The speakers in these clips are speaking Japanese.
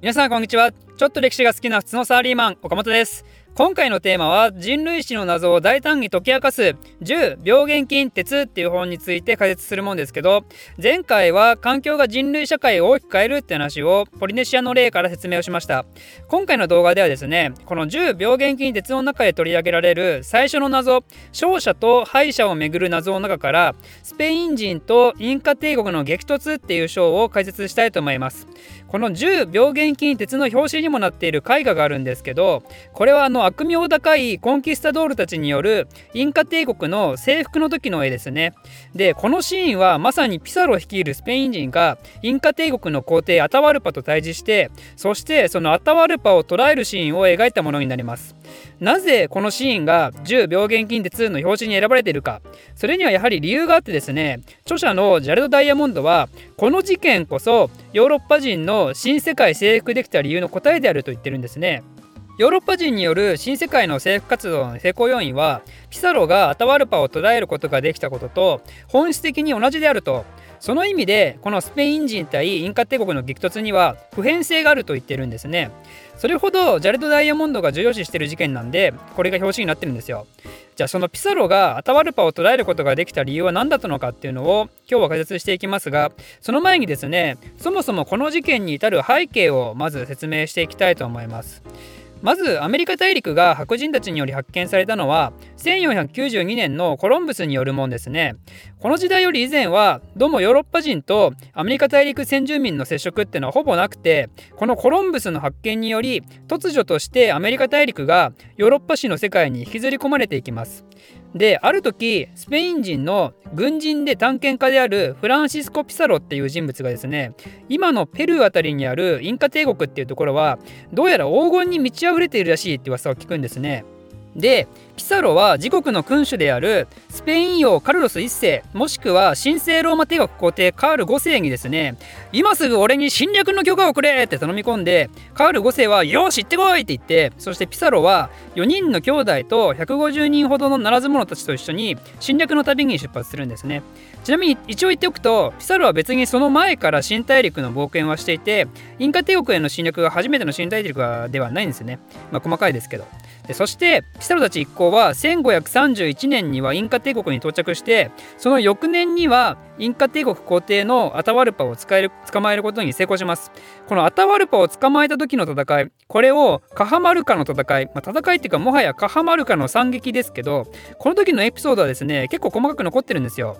皆さんこんにちは。ちょっと歴史が好きな普通のサラリーマン岡本です。今回のテーマは人類史の謎を大胆に解き明かす10病原菌鉄っていう本について解説するもんですけど前回は環境が人類社会を大きく変えるって話をポリネシアの例から説明をしました。今回の動画ではですねこの10病原菌鉄の中で取り上げられる最初の謎勝者と敗者をめぐる謎の中からスペイン人とインカ帝国の激突っていう章を解説したいと思います。この10病原菌鉄の表紙にもなっている絵画があるんですけどこれはあの悪名高いコンキスタドールたちによるインカ帝国の征服の時の絵ですね。でこのシーンはまさにピサロ率いるスペイン人がインカ帝国の皇帝アタワルパと対峙してそしてそのアタワルパを捕らえるシーンを描いたものになります。なぜこのシーンが10病原菌鉄の表紙に選ばれているか。それにはやはり理由があってですね著者のジャレド・ダイヤモンドはこの事件こそヨーロッパ人の新世界征服できた理由の答えであると言ってるんですね。ヨーロッパ人による新世界の征服活動の成功要因はピサロがアタワルパを捉えることができたことと本質的に同じであると。その意味でこのスペイン人対インカ帝国の激突には普遍性があると言ってるんですね。それほどジャレド・ダイヤモンドが重要視してる事件なんでこれが表紙になってるんですよ。じゃあそのピサロがアタワルパを捉えることができた理由は何だったのかっていうのを今日は解説していきますがその前にですねそもそもこの事件に至る背景をまず説明していきたいと思います。まずアメリカ大陸が白人たちにより発見されたのは1492年のコロンブスによるもんですね。この時代より以前はどうもヨーロッパ人とアメリカ大陸先住民の接触っていうのはほぼなくてこのコロンブスの発見により突如としてアメリカ大陸がヨーロッパ史の世界に引きずり込まれていきます。である時スペイン人の軍人で探検家であるフランシスコ・ピサロっていう人物がですね今のペルーあたりにあるインカ帝国っていうところはどうやら黄金に満ち溢れているらしいって噂を聞くんですね。でピサロは自国の君主であるスペイン王カルロス1世もしくは神聖ローマ帝国皇帝カール5世にですね今すぐ俺に侵略の許可をくれって頼み込んでカール5世はよし行ってこいって言ってそしてピサロは4人の兄弟と150人ほどのならず者たちと一緒に侵略の旅に出発するんですね。ちなみに一応言っておくとピサロは別にその前から新大陸の冒険はしていてインカ帝国への侵略が初めての新大陸ではないんですよね。まあ細かいですけど。そしてピサロたち一行は1531年にはインカ帝国に到着してその翌年にはインカ帝国皇帝のアタワルパを使える捕まえることに成功します。このアタワルパを捕まえた時の戦いこれをカハマルカの戦い、まあ、戦いっていうかもはやカハマルカの惨劇ですけどこの時のエピソードはですね結構細かく残ってるんですよ。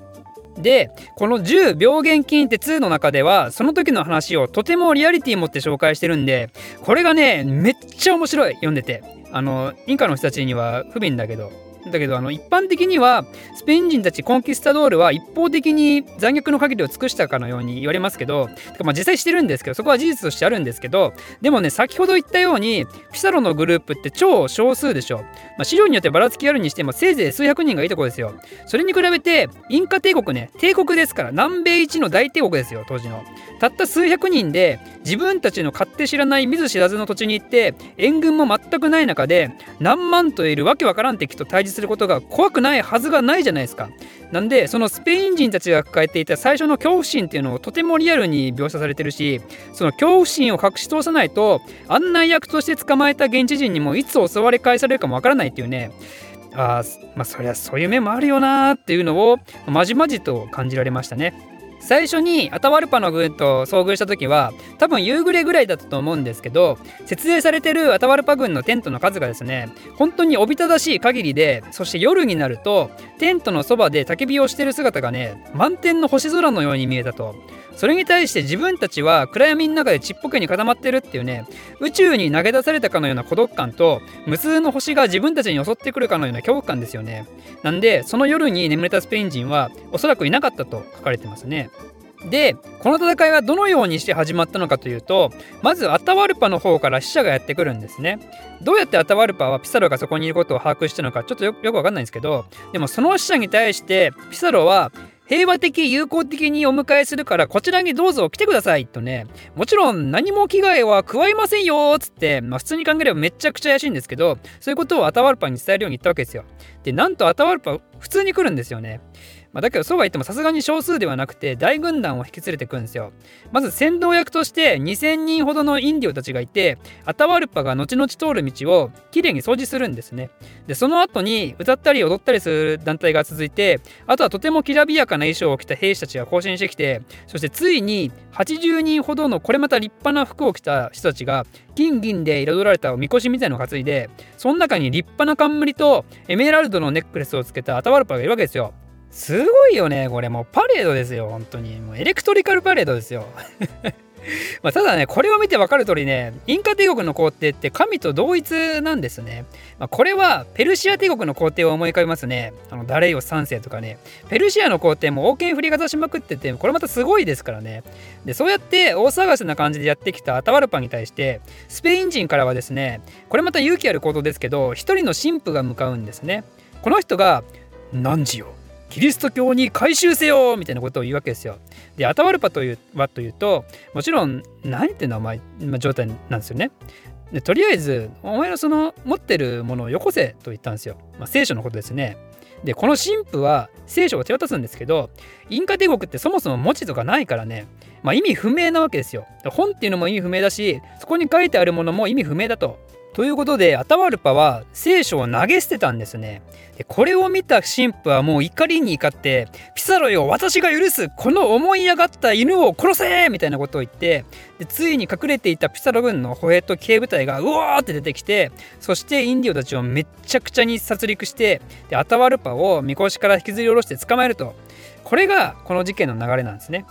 でこの10病原菌って2の中ではその時の話をとてもリアリティ持って紹介してるんでこれがねめっちゃ面白い。読んでて。あのインカの人たちには不便だけど。だけどあの一般的にはスペイン人たちコンキスタドールは一方的に残虐の限りを尽くしたかのように言われますけどまあ実際してるんですけどそこは事実としてあるんですけどでもね先ほど言ったようにピサロのグループって超少数でしょ、まあ、資料によってばらつきあるにしてもせいぜい数百人がいいとこですよ。それに比べてインカ帝国ね帝国ですから南米一の大帝国ですよ当時の。たった数百人で自分たちの勝手知らない見ず知らずの土地に行って援軍も全くない中で何万といるわけわからん敵と対峙することが怖くないはずがないじゃないですか。なんでそのスペイン人たちが抱えていた最初の恐怖心っていうのをとてもリアルに描写されてるしその恐怖心を隠し通さないと案内役として捕まえた現地人にもいつ襲われ返されるかもわからないっていうねあまあそりゃそういう面もあるよなーっていうのをまじまじと感じられましたね。最初にアタワルパの軍と遭遇した時は多分夕暮れぐらいだったと思うんですけど設営されてるアタワルパ軍のテントの数がですね本当におびただしい限りでそして夜になるとテントのそばで焚き火をしてる姿がね満天の星空のように見えたと。それに対して自分たちは暗闇の中でちっぽけに固まってるっていうね宇宙に投げ出されたかのような孤独感と無数の星が自分たちに襲ってくるかのような恐怖感ですよね。なんでその夜に眠れたスペイン人はおそらくいなかったと書かれてますね。でこの戦いはどのようにして始まったのかというとまずアタワルパの方から死者がやってくるんですね。どうやってアタワルパはピサロがそこにいることを把握したのかちょっとよくわかんないんですけどでもその死者に対してピサロは平和的友好的にお迎えするからこちらにどうぞ来てくださいとね。もちろん何も危害は加えませんよっつって、まあ、普通に考えればめちゃくちゃ怪しいんですけどそういうことをアタワルパに伝えるように言ったわけですよ。でなんとアタワルパ普通に来るんですよね。まあ、だけどそうは言ってもさすがに少数ではなくて大軍団を引き連れてくんですよ。まず先導役として2000人ほどのインディオたちがいてアタワルパが後々通る道をきれいに掃除するんですね。でその後に歌ったり踊ったりする団体が続いてあとはとてもきらびやかな衣装を着た兵士たちが行進してきてそしてついに80人ほどのこれまた立派な服を着た人たちが金銀で彩られたおみこしみたいのを担いでその中に立派な冠とエメラルドのネックレスをつけたアタワルパがいるわけですよ。すごいよね、これもうパレードですよ、本当に。もうエレクトリカルパレードですよ。まあただね、これを見てわかる通りね、インカ帝国の皇帝って神と同一なんですね。まあ、これはペルシア帝国の皇帝を思い浮かべますね。あのダレイオ3世とかね。ペルシアの皇帝も王権振りかざしまくってて、これまたすごいですからね。で、そうやって大騒がせな感じでやってきたアタワルパに対して、スペイン人からはですね、これまた勇気ある行動ですけど、一人の神父が向かうんですね。この人が、何時よキリスト教に改宗せよみたいなことを言うわけですよ。で、アタワルパというはというと、もちろん、何ていうのは、まあ、状態なんですよね。でとりあえず、お前のその持ってるものをよこせと言ったんですよ。まあ、聖書のことですね。で、この神父は聖書を手渡すんですけど、インカ帝国ってそもそも文字とかないからね、まあ、意味不明なわけですよ。本っていうのも意味不明だし、そこに書いてあるものも意味不明だと。ということでアタワルパは聖書を投げ捨てたんですね。でこれを見た神父はもう怒りに怒って「ピサロよ私が許すこの思い上がった犬を殺せ!」みたいなことを言ってでついに隠れていたピサロ軍の歩兵と警部隊がうわーって出てきてそしてインディオたちをめっちゃくちゃに殺戮してでアタワルパをみこしから引きずり下ろして捕まえるとこれがこの事件の流れなんですね。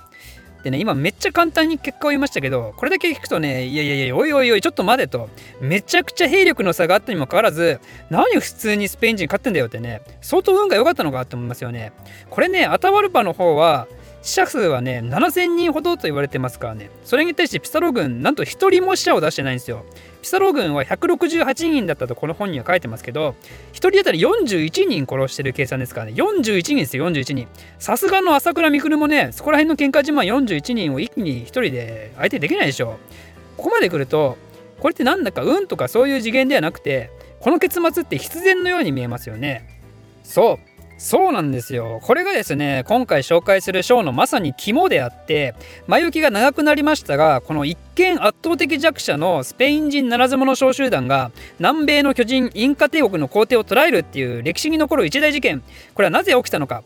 でね、今めっちゃ簡単に結果を言いましたけど、これだけ聞くとね、いやいやいや、おいおいおい、ちょっと待てと、めちゃくちゃ兵力の差があったにもかかわらず、何普通にスペイン人勝ってんだよってね、相当運が良かったのかって思いますよね。これね、アタワルパの方は、死者数はね、7000人ほどと言われてますからね、それに対してピサロ軍、なんと1人も死者を出してないんですよ。ピサロ軍は168人だったとこの本には書いてますけど、1人当たり41人殺してる計算ですからね、41人ですよ、41人。さすがの朝倉未来もね、そこら辺の喧嘩自慢41人を一気に1人で相手できないでしょ。ここまで来ると、これってなんだか運とかそういう次元ではなくて、この結末って必然のように見えますよね。そう。そうなんですよ。これがですね、今回紹介するショーのまさに肝であって、前置きが長くなりましたが、この一見圧倒的弱者のスペイン人ならず者小集団が、南米の巨人インカ帝国の皇帝を捕らえるっていう歴史に残る一大事件。これはなぜ起きたのか。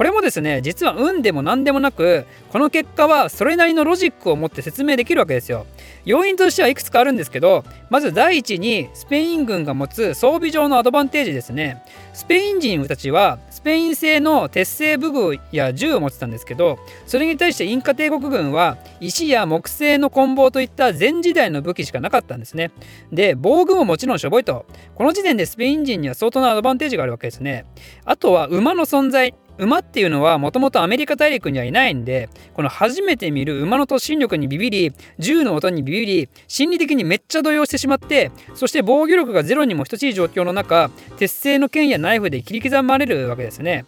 これもですね実は運でも何でもなくこの結果はそれなりのロジックを持って説明できるわけですよ。要因としてはいくつかあるんですけどまず第一にスペイン軍が持つ装備上のアドバンテージですね。スペイン人たちはスペイン製の鉄製武具や銃を持ってたんですけどそれに対してインカ帝国軍は石や木製の棍棒といった前時代の武器しかなかったんですね。で防具ももちろんしょぼいと。この時点でスペイン人には相当なアドバンテージがあるわけですね。あとは馬の存在。馬っていうのはもともとアメリカ大陸にはいないんでこの初めて見る馬の突進力にビビり銃の音にビビり心理的にめっちゃ動揺してしまってそして防御力がゼロにも等しい状況の中鉄製の剣やナイフで切り刻まれるわけですね。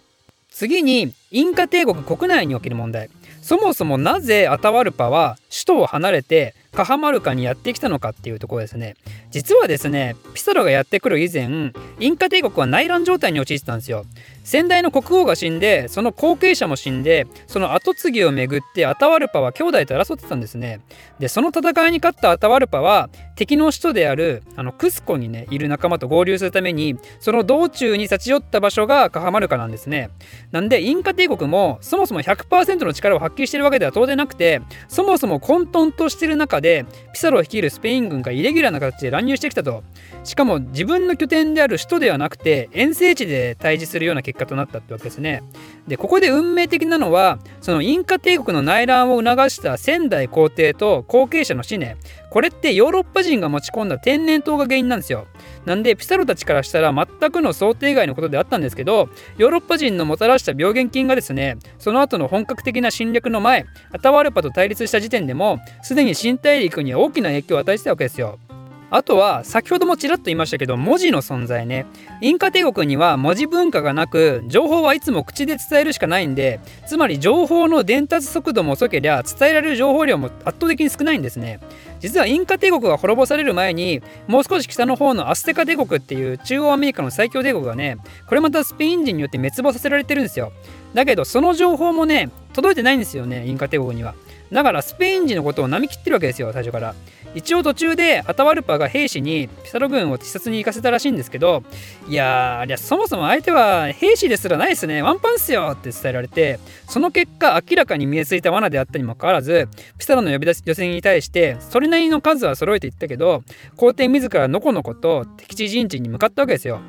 次にインカ帝国国内における問題。そもそもなぜアタワルパは首都を離れてカハマルカにやってきたのかっていうところですね。実はですねピサロがやってくる以前インカ帝国は内乱状態に陥ってたんですよ。先代の国王が死んでその後継者も死んでその跡継ぎをめぐってアタワルパは兄弟と争ってたんですね。でその戦いに勝ったアタワルパは敵の首都であるあのクスコにねいる仲間と合流するためにその道中に立ち寄った場所がカハマルカなんですね。なんでインカ帝国もそもそも100%の力を発揮してるわけでは当然なくてそもそも混沌としてる中でピサロを率いるスペイン軍がイレギュラーな形で乱入してきたとしかも自分の拠点である首都ではなくて遠征地で対峙するような結果となったってわけですね。でここで運命的なのはそのインカ帝国の内乱を促した仙台皇帝と後継者の死ねこれってヨーロッパ人が持ち込んだ天然痘が原因なんですよ。なんでピサロたちからしたら全くの想定外のことであったんですけどヨーロッパ人のもたらした病原菌がですねその後の本格的な侵略の前アタワルパと対立した時点でもすでに新大陸には大きな影響を与えてたわけですよ。あとは先ほどもちらっと言いましたけど文字の存在ね。インカ帝国には文字文化がなく情報はいつも口で伝えるしかないんでつまり情報の伝達速度も遅ければ伝えられる情報量も圧倒的に少ないんですね。実はインカ帝国が滅ぼされる前にもう少し北の方のアステカ帝国っていう中央アメリカの最強帝国がねこれまたスペイン人によって滅亡させられてるんですよ。だけどその情報もね届いてないんですよねインカ帝国には。だからスペイン人のことを並み切ってるわけですよ最初から。一応途中でアタワルパが兵士にピサロ軍を視察に行かせたらしいんですけどいやーありゃそもそも相手は兵士ですらないですねワンパンっすよって伝えられてその結果明らかに見えついた罠であったにもかかわらずピサロの呼び出し女性に対してそれなりの数は揃えていったけど皇帝自らのこのこと敵地陣地に向かったわけですよ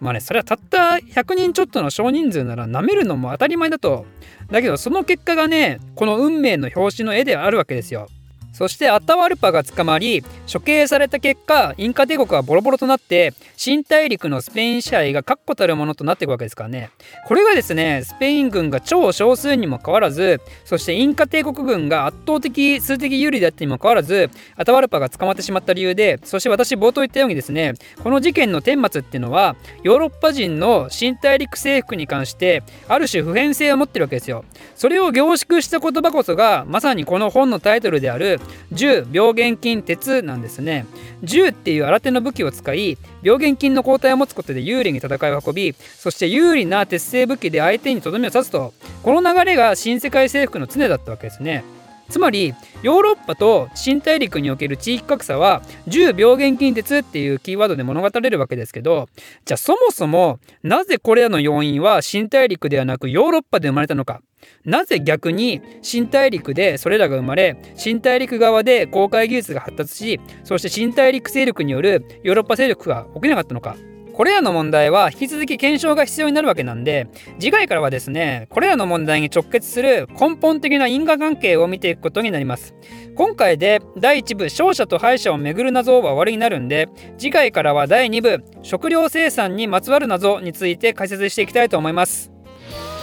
まあね、それはたった100人ちょっとの少人数なら舐めるのも当たり前だと。だけどその結果がね、この運命の表紙の絵であるわけですよ。そしてアタワルパが捕まり処刑された結果インカ帝国はボロボロとなって新大陸のスペイン支配が確固たるものとなっていくわけですからね。これがですねスペイン軍が超少数にもかかわらずそしてインカ帝国軍が圧倒的数的有利であってにもかかわらずアタワルパが捕まってしまった理由でそして私冒頭言ったようにですねこの事件の顛末っていうのはヨーロッパ人の新大陸征服に関してある種普遍性を持ってるわけですよ。それを凝縮した言葉こそがまさにこの本のタイトルである銃病原菌鉄なんですね。銃っていう新手の武器を使い病原菌の抗体を持つことで有利に戦いを運びそして有利な鉄製武器で相手にとどめを刺すとこの流れが新世界征服の常だったわけですね。つまりヨーロッパと新大陸における地域格差は銃病原菌鉄っていうキーワードで物語れるわけですけどじゃあそもそもなぜこれらの要因は新大陸ではなくヨーロッパで生まれたのか。なぜ逆に新大陸でそれらが生まれ新大陸側で公開技術が発達しそして新大陸勢力によるヨーロッパ勢力が起きなかったのか。これらの問題は引き続き検証が必要になるわけなんで次回からはですねこれらの問題に直結する根本的な因果関係を見ていくことになります。今回で第1部勝者と敗者をめぐる謎は終わりになるんで次回からは第2部食料生産にまつわる謎について解説していきたいと思います。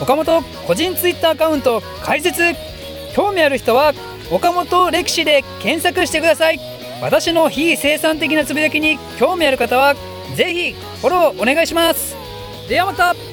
岡本個人ツイッターアカウント開設。興味ある人は岡本歴史で検索してください。私の非生産的なつぶやきに興味ある方はぜひフォローお願いします。ではまた。